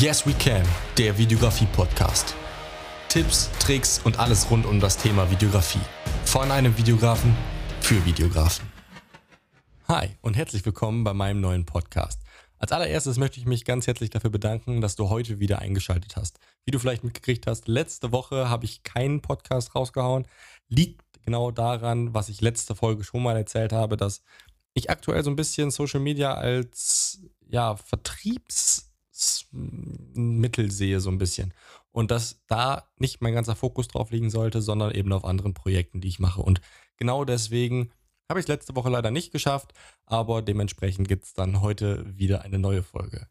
Yes We Can, der Videografie-Podcast. Tipps, Tricks und alles rund um das Thema Videografie. Von einem Videografen für Videografen. Hi und herzlich willkommen bei meinem neuen Podcast. Als allererstes möchte ich mich ganz herzlich dafür bedanken, dass du heute wieder eingeschaltet hast. Wie du vielleicht mitgekriegt hast, letzte Woche habe ich keinen Podcast rausgehauen. Liegt genau daran, was ich letzte Folge schon mal erzählt habe, dass ich aktuell so ein bisschen Social Media als ja, Vertriebs Mittel sehe, so ein bisschen. Und dass da nicht mein ganzer Fokus drauf liegen sollte, sondern eben auf anderen Projekten, die ich mache. Und genau deswegen habe ich es letzte Woche leider nicht geschafft, aber dementsprechend gibt es dann heute wieder eine neue Folge.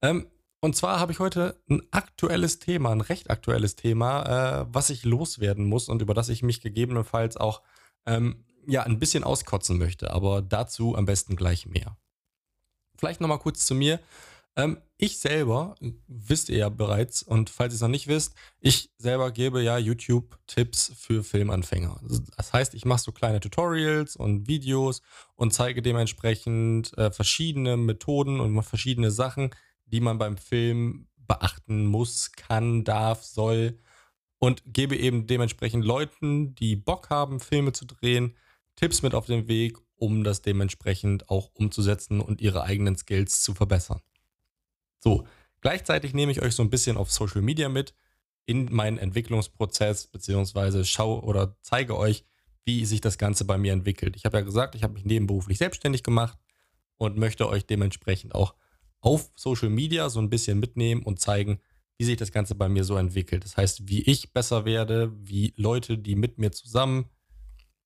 Ähm, und zwar habe ich heute ein aktuelles Thema, ein recht aktuelles Thema, äh, was ich loswerden muss und über das ich mich gegebenenfalls auch ähm, ja, ein bisschen auskotzen möchte. Aber dazu am besten gleich mehr. Vielleicht nochmal kurz zu mir. Ähm, ich selber, wisst ihr ja bereits, und falls ihr es noch nicht wisst, ich selber gebe ja YouTube-Tipps für Filmanfänger. Das heißt, ich mache so kleine Tutorials und Videos und zeige dementsprechend äh, verschiedene Methoden und verschiedene Sachen, die man beim Film beachten muss, kann, darf, soll und gebe eben dementsprechend Leuten, die Bock haben, Filme zu drehen, Tipps mit auf den Weg, um das dementsprechend auch umzusetzen und ihre eigenen Skills zu verbessern. So, gleichzeitig nehme ich euch so ein bisschen auf Social Media mit in meinen Entwicklungsprozess, beziehungsweise schaue oder zeige euch, wie sich das Ganze bei mir entwickelt. Ich habe ja gesagt, ich habe mich nebenberuflich selbstständig gemacht und möchte euch dementsprechend auch auf Social Media so ein bisschen mitnehmen und zeigen, wie sich das Ganze bei mir so entwickelt. Das heißt, wie ich besser werde, wie Leute, die mit mir zusammen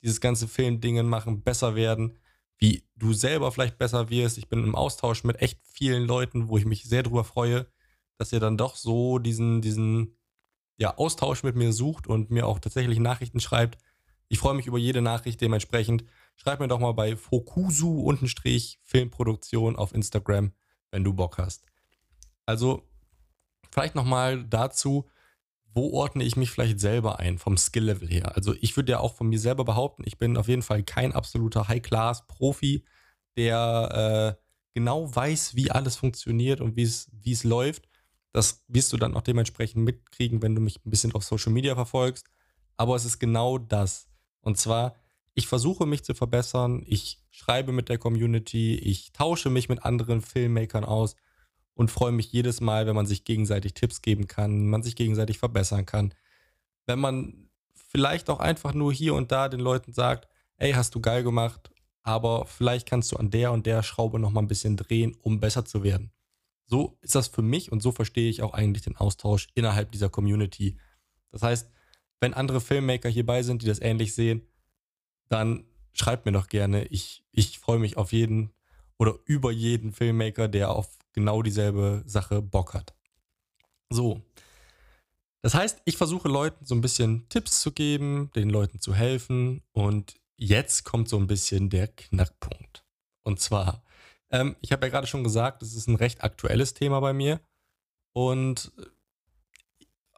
dieses ganze Filmdingen machen, besser werden wie du selber vielleicht besser wirst. Ich bin im Austausch mit echt vielen Leuten, wo ich mich sehr drüber freue, dass ihr dann doch so diesen, diesen ja, Austausch mit mir sucht und mir auch tatsächlich Nachrichten schreibt. Ich freue mich über jede Nachricht dementsprechend. Schreib mir doch mal bei Fokusu-Filmproduktion auf Instagram, wenn du Bock hast. Also, vielleicht nochmal dazu, wo ordne ich mich vielleicht selber ein vom Skill-Level her? Also ich würde ja auch von mir selber behaupten, ich bin auf jeden Fall kein absoluter High-Class-Profi, der äh, genau weiß, wie alles funktioniert und wie es läuft. Das wirst du dann auch dementsprechend mitkriegen, wenn du mich ein bisschen auf Social Media verfolgst. Aber es ist genau das. Und zwar, ich versuche mich zu verbessern, ich schreibe mit der Community, ich tausche mich mit anderen Filmmakern aus und freue mich jedes Mal, wenn man sich gegenseitig Tipps geben kann, man sich gegenseitig verbessern kann. Wenn man vielleicht auch einfach nur hier und da den Leuten sagt, ey, hast du geil gemacht, aber vielleicht kannst du an der und der Schraube noch mal ein bisschen drehen, um besser zu werden. So ist das für mich und so verstehe ich auch eigentlich den Austausch innerhalb dieser Community. Das heißt, wenn andere Filmmaker hierbei sind, die das ähnlich sehen, dann schreibt mir doch gerne. Ich, ich freue mich auf jeden oder über jeden Filmmaker, der auf genau dieselbe Sache Bock hat. So. Das heißt, ich versuche Leuten so ein bisschen Tipps zu geben, den Leuten zu helfen und jetzt kommt so ein bisschen der Knackpunkt. Und zwar, ähm, ich habe ja gerade schon gesagt, es ist ein recht aktuelles Thema bei mir und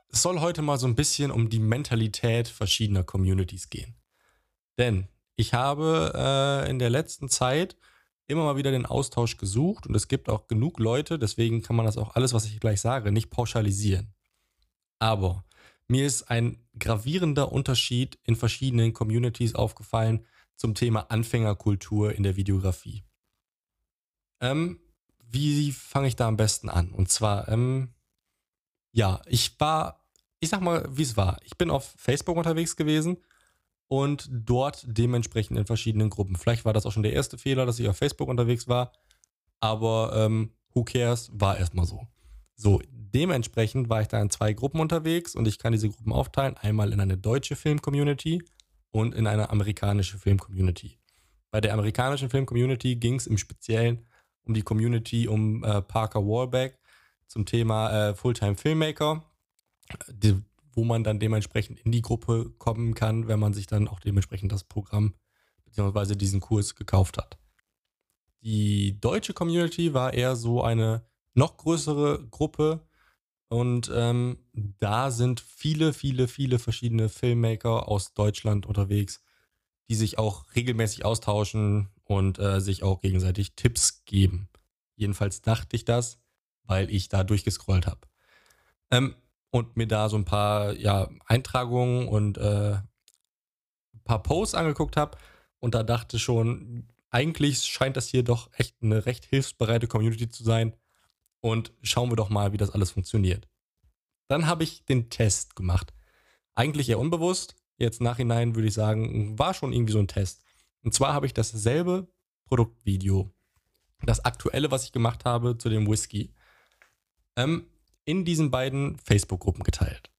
es soll heute mal so ein bisschen um die Mentalität verschiedener Communities gehen. Denn ich habe äh, in der letzten Zeit immer mal wieder den Austausch gesucht und es gibt auch genug Leute, deswegen kann man das auch alles, was ich gleich sage, nicht pauschalisieren. Aber mir ist ein gravierender Unterschied in verschiedenen Communities aufgefallen zum Thema Anfängerkultur in der Videografie. Ähm, wie fange ich da am besten an? Und zwar, ähm, ja, ich war, ich sag mal, wie es war. Ich bin auf Facebook unterwegs gewesen und dort dementsprechend in verschiedenen Gruppen. Vielleicht war das auch schon der erste Fehler, dass ich auf Facebook unterwegs war, aber ähm, who cares, war erstmal so. So, dementsprechend war ich da in zwei Gruppen unterwegs und ich kann diese Gruppen aufteilen. Einmal in eine deutsche Film-Community und in eine amerikanische Film-Community. Bei der amerikanischen Film-Community ging es im Speziellen um die Community um äh, Parker Warbeck zum Thema äh, Fulltime-Filmmaker. Die, wo man dann dementsprechend in die Gruppe kommen kann, wenn man sich dann auch dementsprechend das Programm bzw. diesen Kurs gekauft hat. Die deutsche Community war eher so eine noch größere Gruppe und ähm, da sind viele, viele, viele verschiedene Filmmaker aus Deutschland unterwegs, die sich auch regelmäßig austauschen und äh, sich auch gegenseitig Tipps geben. Jedenfalls dachte ich das, weil ich da durchgescrollt habe. Ähm, und mir da so ein paar ja, Eintragungen und äh, ein paar Posts angeguckt habe und da dachte schon, eigentlich scheint das hier doch echt eine recht hilfsbereite Community zu sein. Und schauen wir doch mal, wie das alles funktioniert. Dann habe ich den Test gemacht. Eigentlich eher unbewusst. Jetzt nachhinein würde ich sagen, war schon irgendwie so ein Test. Und zwar habe ich dasselbe Produktvideo, das aktuelle, was ich gemacht habe zu dem Whisky, ähm, in diesen beiden Facebook-Gruppen geteilt.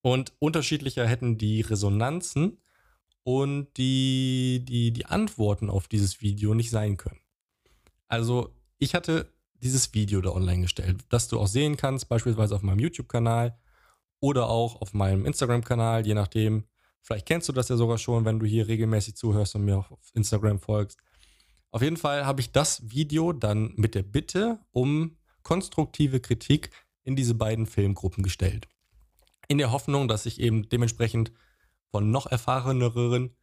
Und unterschiedlicher hätten die Resonanzen und die, die, die Antworten auf dieses Video nicht sein können. Also ich hatte dieses Video da online gestellt, das du auch sehen kannst, beispielsweise auf meinem YouTube-Kanal oder auch auf meinem Instagram-Kanal, je nachdem. Vielleicht kennst du das ja sogar schon, wenn du hier regelmäßig zuhörst und mir auf Instagram folgst. Auf jeden Fall habe ich das Video dann mit der Bitte um konstruktive Kritik in diese beiden Filmgruppen gestellt. In der Hoffnung, dass ich eben dementsprechend von noch erfahreneren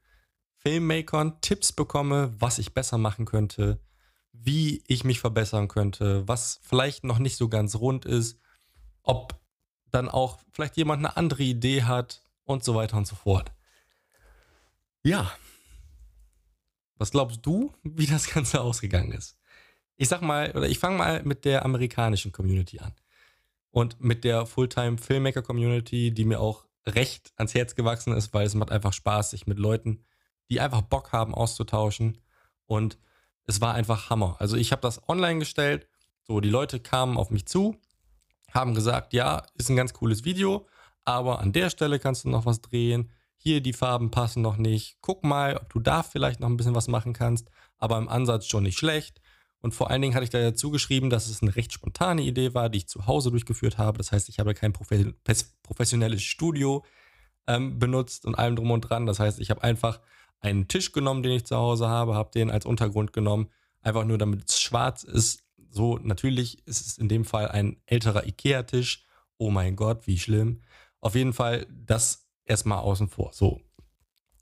Filmmakern Tipps bekomme, was ich besser machen könnte, wie ich mich verbessern könnte, was vielleicht noch nicht so ganz rund ist, ob dann auch vielleicht jemand eine andere Idee hat und so weiter und so fort. Ja. Was glaubst du, wie das Ganze ausgegangen ist? Ich sag mal, oder ich fange mal mit der amerikanischen Community an. Und mit der Fulltime Filmmaker Community, die mir auch recht ans Herz gewachsen ist, weil es macht einfach Spaß, sich mit Leuten, die einfach Bock haben, auszutauschen. Und es war einfach Hammer. Also ich habe das online gestellt. So, die Leute kamen auf mich zu, haben gesagt, ja, ist ein ganz cooles Video, aber an der Stelle kannst du noch was drehen. Hier die Farben passen noch nicht. Guck mal, ob du da vielleicht noch ein bisschen was machen kannst. Aber im Ansatz schon nicht schlecht. Und vor allen Dingen hatte ich da dazu geschrieben, dass es eine recht spontane Idee war, die ich zu Hause durchgeführt habe. Das heißt, ich habe kein professionelles Studio ähm, benutzt und allem drum und dran. Das heißt, ich habe einfach einen Tisch genommen, den ich zu Hause habe, habe den als Untergrund genommen, einfach nur damit es schwarz ist. So, natürlich ist es in dem Fall ein älterer Ikea-Tisch. Oh mein Gott, wie schlimm. Auf jeden Fall das erstmal außen vor. So.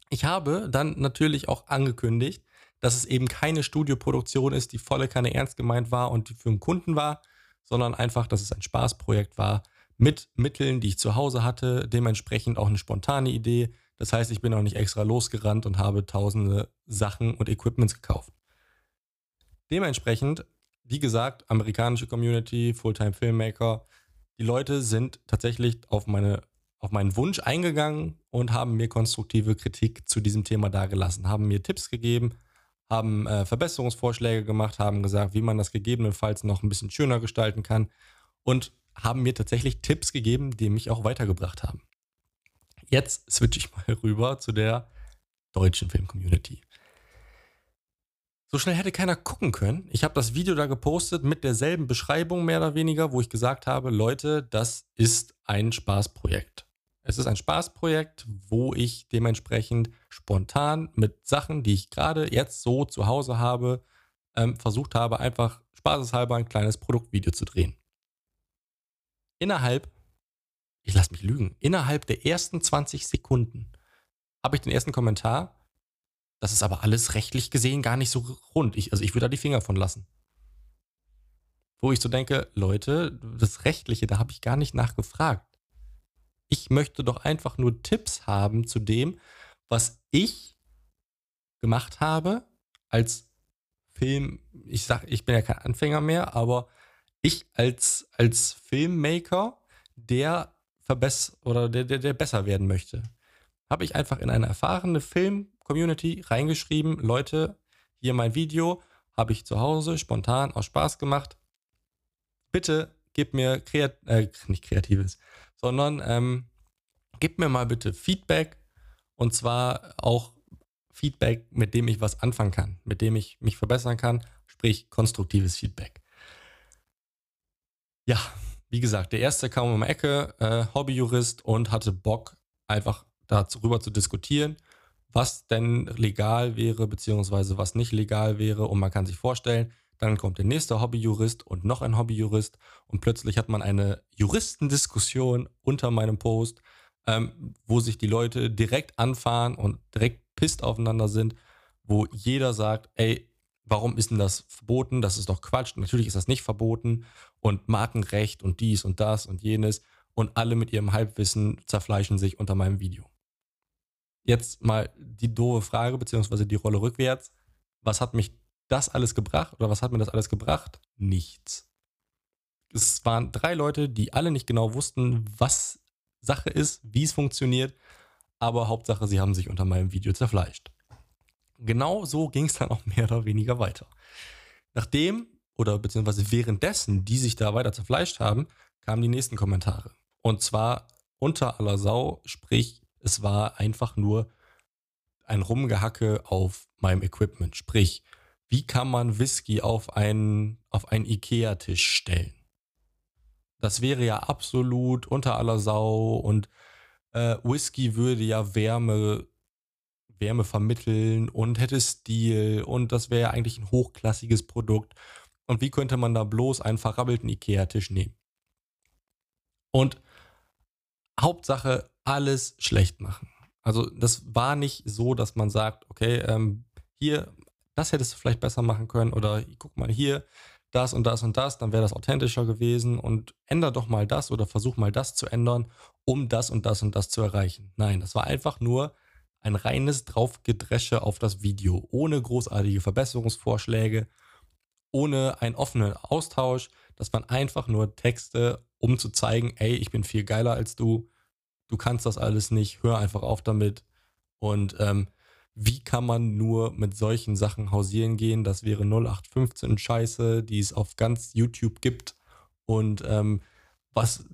Ich habe dann natürlich auch angekündigt, dass es eben keine Studioproduktion ist, die volle Kanne ernst gemeint war und die für einen Kunden war, sondern einfach, dass es ein Spaßprojekt war mit Mitteln, die ich zu Hause hatte, dementsprechend auch eine spontane Idee. Das heißt, ich bin auch nicht extra losgerannt und habe tausende Sachen und Equipments gekauft. Dementsprechend, wie gesagt, amerikanische Community, Fulltime Filmmaker, die Leute sind tatsächlich auf, meine, auf meinen Wunsch eingegangen und haben mir konstruktive Kritik zu diesem Thema dargelassen, haben mir Tipps gegeben, haben äh, Verbesserungsvorschläge gemacht, haben gesagt, wie man das gegebenenfalls noch ein bisschen schöner gestalten kann und haben mir tatsächlich Tipps gegeben, die mich auch weitergebracht haben. Jetzt switche ich mal rüber zu der deutschen Film-Community. So schnell hätte keiner gucken können. Ich habe das Video da gepostet mit derselben Beschreibung mehr oder weniger, wo ich gesagt habe, Leute, das ist ein Spaßprojekt. Es ist ein Spaßprojekt, wo ich dementsprechend spontan mit Sachen, die ich gerade jetzt so zu Hause habe, ähm, versucht habe, einfach spaßeshalber ein kleines Produktvideo zu drehen. Innerhalb, ich lasse mich lügen, innerhalb der ersten 20 Sekunden habe ich den ersten Kommentar. Das ist aber alles rechtlich gesehen gar nicht so rund. Ich, also ich würde da die Finger von lassen. Wo ich so denke, Leute, das Rechtliche, da habe ich gar nicht nachgefragt. Ich möchte doch einfach nur Tipps haben zu dem, was ich gemacht habe als Film. Ich sag, ich bin ja kein Anfänger mehr, aber ich als, als Filmmaker, der verbess oder der, der, der besser werden möchte, habe ich einfach in eine erfahrene Film-Community reingeschrieben, Leute, hier mein Video, habe ich zu Hause spontan aus Spaß gemacht. Bitte gib mir kreat äh, nicht kreatives, sondern ähm, gib mir mal bitte Feedback und zwar auch Feedback, mit dem ich was anfangen kann, mit dem ich mich verbessern kann, sprich konstruktives Feedback. Ja, wie gesagt, der erste kam um die Ecke, äh, Hobbyjurist und hatte Bock, einfach darüber zu diskutieren, was denn legal wäre, beziehungsweise was nicht legal wäre. Und man kann sich vorstellen, dann kommt der nächste Hobbyjurist und noch ein Hobbyjurist und plötzlich hat man eine Juristendiskussion unter meinem Post, ähm, wo sich die Leute direkt anfahren und direkt pisst aufeinander sind, wo jeder sagt, ey, warum ist denn das verboten? Das ist doch Quatsch. Natürlich ist das nicht verboten und Markenrecht und dies und das und jenes und alle mit ihrem Halbwissen zerfleischen sich unter meinem Video. Jetzt mal die doofe Frage, beziehungsweise die Rolle rückwärts. Was hat mich das alles gebracht oder was hat mir das alles gebracht? Nichts. Es waren drei Leute, die alle nicht genau wussten, was Sache ist, wie es funktioniert, aber Hauptsache, sie haben sich unter meinem Video zerfleischt. Genau so ging es dann auch mehr oder weniger weiter. Nachdem oder beziehungsweise währenddessen die sich da weiter zerfleischt haben, kamen die nächsten Kommentare. Und zwar unter aller Sau, sprich, es war einfach nur ein Rumgehacke auf meinem Equipment. Sprich, wie kann man Whisky auf einen, auf einen Ikea-Tisch stellen? Das wäre ja absolut unter aller Sau und äh, Whisky würde ja Wärme, Wärme vermitteln und hätte Stil und das wäre ja eigentlich ein hochklassiges Produkt. Und wie könnte man da bloß einen verrabbelten Ikea-Tisch nehmen? Und Hauptsache alles schlecht machen. Also das war nicht so, dass man sagt, okay, ähm, hier, das hättest du vielleicht besser machen können oder guck mal hier, das und das und das, dann wäre das authentischer gewesen und änder doch mal das oder versuch mal das zu ändern, um das und das und das zu erreichen. Nein, das war einfach nur ein reines Draufgedresche auf das Video, ohne großartige Verbesserungsvorschläge, ohne einen offenen Austausch. Das waren einfach nur Texte, um zu zeigen, ey, ich bin viel geiler als du, du kannst das alles nicht, hör einfach auf damit. Und ähm, wie kann man nur mit solchen Sachen hausieren gehen? Das wäre 0815 Scheiße, die es auf ganz YouTube gibt. Und ähm, was,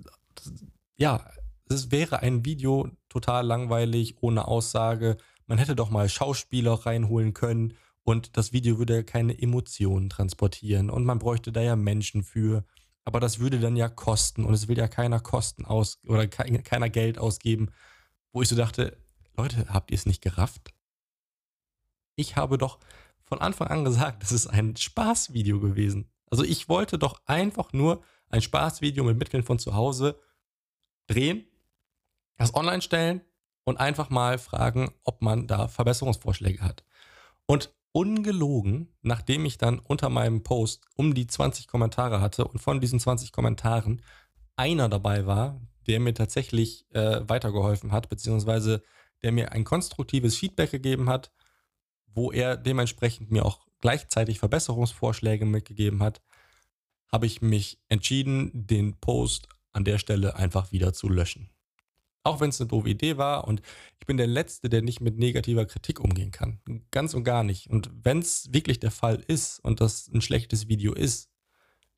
ja, es wäre ein Video total langweilig, ohne Aussage. Man hätte doch mal Schauspieler reinholen können und das Video würde ja keine Emotionen transportieren und man bräuchte da ja Menschen für. Aber das würde dann ja kosten und es will ja keiner Kosten aus oder keiner Geld ausgeben. Wo ich so dachte, Leute, habt ihr es nicht gerafft? Ich habe doch von Anfang an gesagt, das ist ein Spaßvideo gewesen. Also ich wollte doch einfach nur ein Spaßvideo mit Mitteln von zu Hause drehen, das online stellen und einfach mal fragen, ob man da Verbesserungsvorschläge hat. Und ungelogen, nachdem ich dann unter meinem Post um die 20 Kommentare hatte und von diesen 20 Kommentaren einer dabei war, der mir tatsächlich äh, weitergeholfen hat, beziehungsweise der mir ein konstruktives Feedback gegeben hat, wo er dementsprechend mir auch gleichzeitig Verbesserungsvorschläge mitgegeben hat, habe ich mich entschieden, den Post an der Stelle einfach wieder zu löschen. Auch wenn es eine doofe Idee war und ich bin der Letzte, der nicht mit negativer Kritik umgehen kann. Ganz und gar nicht. Und wenn es wirklich der Fall ist und das ein schlechtes Video ist,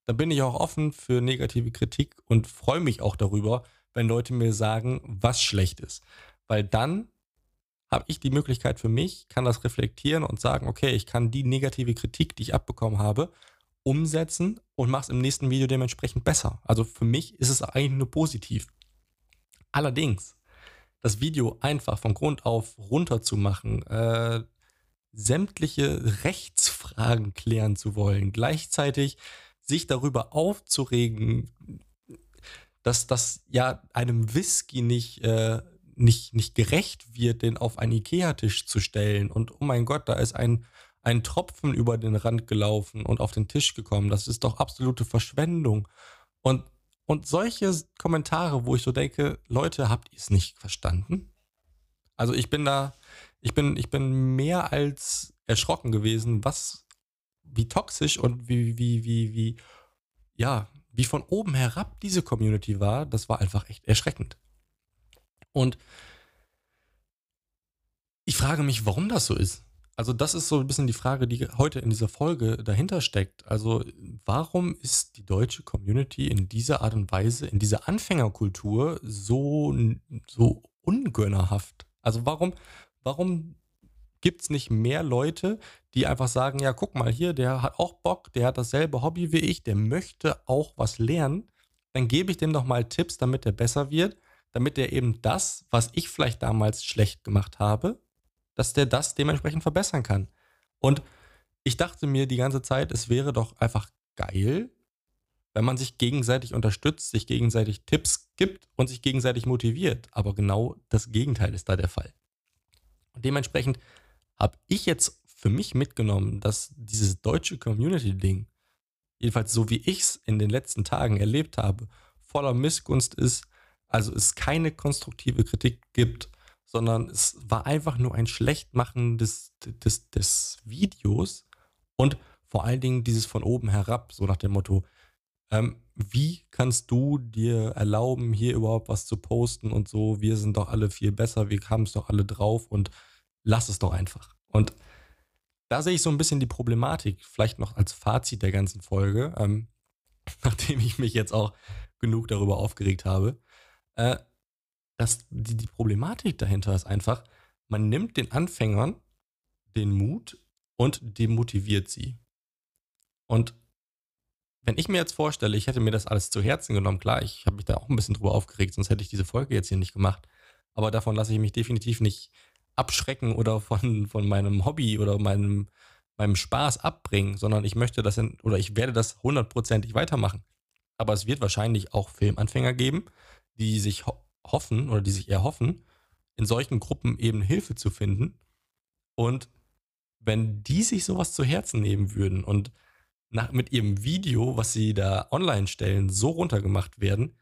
dann bin ich auch offen für negative Kritik und freue mich auch darüber, wenn Leute mir sagen, was schlecht ist. Weil dann habe ich die Möglichkeit für mich, kann das reflektieren und sagen, okay, ich kann die negative Kritik, die ich abbekommen habe, umsetzen und mache es im nächsten Video dementsprechend besser. Also für mich ist es eigentlich nur positiv. Allerdings, das Video einfach von Grund auf runter zu machen, äh, sämtliche Rechtsfragen klären zu wollen, gleichzeitig sich darüber aufzuregen, dass das ja einem Whisky nicht äh, nicht, nicht gerecht wird, den auf einen Ikea-Tisch zu stellen. Und oh mein Gott, da ist ein, ein Tropfen über den Rand gelaufen und auf den Tisch gekommen. Das ist doch absolute Verschwendung. Und, und solche Kommentare, wo ich so denke, Leute, habt ihr es nicht verstanden? Also ich bin da, ich bin, ich bin mehr als erschrocken gewesen, was, wie toxisch und wie, wie, wie, wie, ja, wie von oben herab diese Community war, das war einfach echt erschreckend. Und ich frage mich, warum das so ist. Also das ist so ein bisschen die Frage, die heute in dieser Folge dahinter steckt. Also warum ist die deutsche Community in dieser Art und Weise, in dieser Anfängerkultur so, so ungönnerhaft? Also warum, warum gibt es nicht mehr Leute, die einfach sagen, ja, guck mal hier, der hat auch Bock, der hat dasselbe Hobby wie ich, der möchte auch was lernen. Dann gebe ich dem doch mal Tipps, damit er besser wird damit er eben das, was ich vielleicht damals schlecht gemacht habe, dass der das dementsprechend verbessern kann. Und ich dachte mir die ganze Zeit, es wäre doch einfach geil, wenn man sich gegenseitig unterstützt, sich gegenseitig Tipps gibt und sich gegenseitig motiviert. Aber genau das Gegenteil ist da der Fall. Und dementsprechend habe ich jetzt für mich mitgenommen, dass dieses deutsche Community-Ding, jedenfalls so wie ich es in den letzten Tagen erlebt habe, voller Missgunst ist, also es keine konstruktive Kritik gibt, sondern es war einfach nur ein Schlechtmachen des, des, des Videos und vor allen Dingen dieses von oben herab, so nach dem Motto, ähm, wie kannst du dir erlauben, hier überhaupt was zu posten und so, wir sind doch alle viel besser, wir haben es doch alle drauf und lass es doch einfach. Und da sehe ich so ein bisschen die Problematik, vielleicht noch als Fazit der ganzen Folge, ähm, nachdem ich mich jetzt auch genug darüber aufgeregt habe. Äh, dass die, die Problematik dahinter ist einfach, man nimmt den Anfängern den Mut und demotiviert sie. Und wenn ich mir jetzt vorstelle, ich hätte mir das alles zu Herzen genommen, klar, ich habe mich da auch ein bisschen drüber aufgeregt, sonst hätte ich diese Folge jetzt hier nicht gemacht. Aber davon lasse ich mich definitiv nicht abschrecken oder von, von meinem Hobby oder meinem, meinem Spaß abbringen, sondern ich möchte das in, oder ich werde das hundertprozentig weitermachen. Aber es wird wahrscheinlich auch Filmanfänger geben, die sich ho hoffen oder die sich eher hoffen, in solchen Gruppen eben Hilfe zu finden. Und wenn die sich sowas zu Herzen nehmen würden und nach, mit ihrem Video, was sie da online stellen, so runtergemacht werden,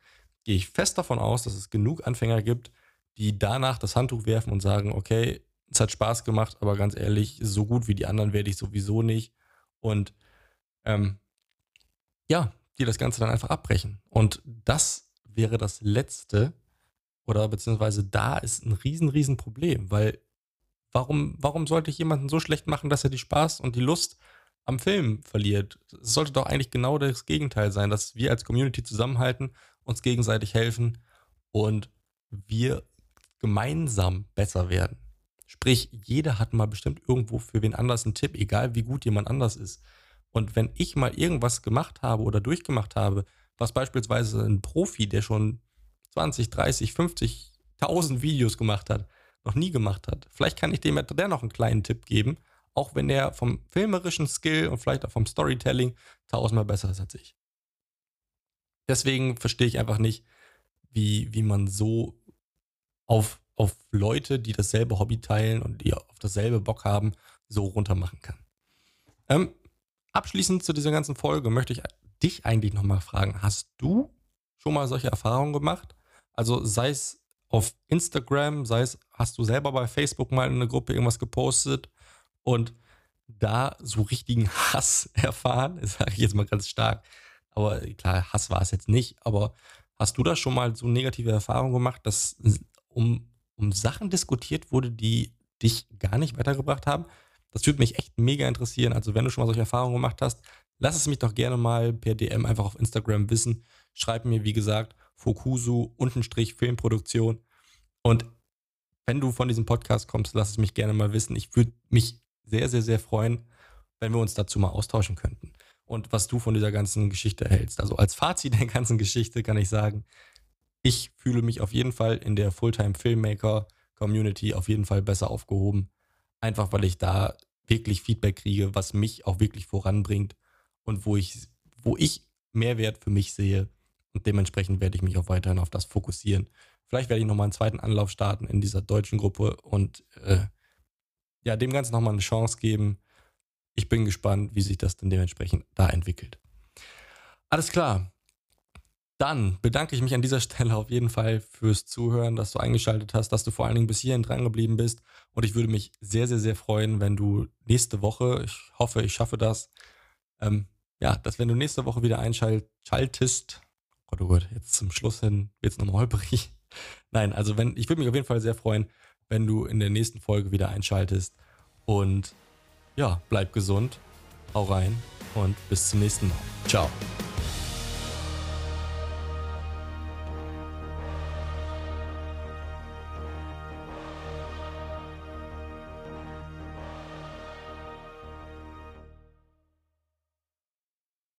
gehe ich fest davon aus, dass es genug Anfänger gibt, die danach das Handtuch werfen und sagen, okay, es hat Spaß gemacht, aber ganz ehrlich, so gut wie die anderen werde ich sowieso nicht. Und ähm, ja, die das Ganze dann einfach abbrechen. Und das wäre das Letzte, oder beziehungsweise da ist ein riesen, riesen Problem, weil warum, warum sollte ich jemanden so schlecht machen, dass er die Spaß und die Lust am Film verliert? Es sollte doch eigentlich genau das Gegenteil sein, dass wir als Community zusammenhalten, uns gegenseitig helfen und wir gemeinsam besser werden. Sprich, jeder hat mal bestimmt irgendwo für wen anders einen Tipp, egal wie gut jemand anders ist. Und wenn ich mal irgendwas gemacht habe oder durchgemacht habe, was beispielsweise ein Profi, der schon 20, 30, 50.000 Videos gemacht hat, noch nie gemacht hat, vielleicht kann ich dem noch einen kleinen Tipp geben, auch wenn er vom filmerischen Skill und vielleicht auch vom Storytelling tausendmal besser ist als ich. Deswegen verstehe ich einfach nicht, wie, wie man so auf, auf Leute, die dasselbe Hobby teilen und die auf dasselbe Bock haben, so runter machen kann. Ähm, abschließend zu dieser ganzen Folge möchte ich dich eigentlich nochmal fragen, hast du schon mal solche Erfahrungen gemacht? Also sei es auf Instagram, sei es, hast du selber bei Facebook mal in einer Gruppe irgendwas gepostet und da so richtigen Hass erfahren, sage ich jetzt mal ganz stark. Aber klar, Hass war es jetzt nicht, aber hast du da schon mal so negative Erfahrungen gemacht, dass um, um Sachen diskutiert wurde, die dich gar nicht weitergebracht haben? Das würde mich echt mega interessieren. Also, wenn du schon mal solche Erfahrungen gemacht hast, lass es mich doch gerne mal per DM einfach auf Instagram wissen. Schreib mir, wie gesagt, Fokusu, Untenstrich, Filmproduktion. Und wenn du von diesem Podcast kommst, lass es mich gerne mal wissen. Ich würde mich sehr, sehr, sehr freuen, wenn wir uns dazu mal austauschen könnten. Und was du von dieser ganzen Geschichte hältst. Also als Fazit der ganzen Geschichte kann ich sagen, ich fühle mich auf jeden Fall in der Fulltime-Filmmaker-Community auf jeden Fall besser aufgehoben. Einfach weil ich da wirklich Feedback kriege, was mich auch wirklich voranbringt und wo ich, wo ich Mehrwert für mich sehe. Und dementsprechend werde ich mich auch weiterhin auf das fokussieren. Vielleicht werde ich nochmal einen zweiten Anlauf starten in dieser deutschen Gruppe und äh, ja, dem Ganzen nochmal eine Chance geben. Ich bin gespannt, wie sich das dann dementsprechend da entwickelt. Alles klar. Dann bedanke ich mich an dieser Stelle auf jeden Fall fürs Zuhören, dass du eingeschaltet hast, dass du vor allen Dingen bis hierhin dran geblieben bist. Und ich würde mich sehr, sehr, sehr freuen, wenn du nächste Woche, ich hoffe, ich schaffe das, ähm, ja, dass wenn du nächste Woche wieder einschaltest, oh Gott, jetzt zum Schluss hin wird es nochmal holperig. Nein, also wenn, ich würde mich auf jeden Fall sehr freuen, wenn du in der nächsten Folge wieder einschaltest. Und ja, bleib gesund, hau rein und bis zum nächsten Mal. Ciao.